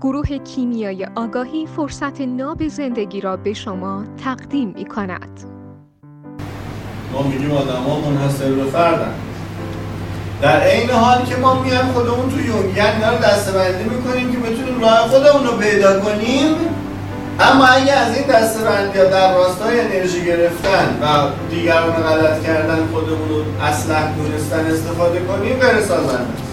گروه کیمیای آگاهی فرصت ناب زندگی را به شما تقدیم می کند. ما میگیم آدم ها منحصر به فردن. در عین حال که ما میایم خودمون تو یونگیت یعنی اینا رو دستبندی می‌کنیم که بتونیم راه خودمون رو پیدا کنیم. اما اگه از این دستبندی ها در راستای انرژی گرفتن و دیگران غلط کردن خودمون رو اصلح دونستن استفاده کنیم غیر سازنده است.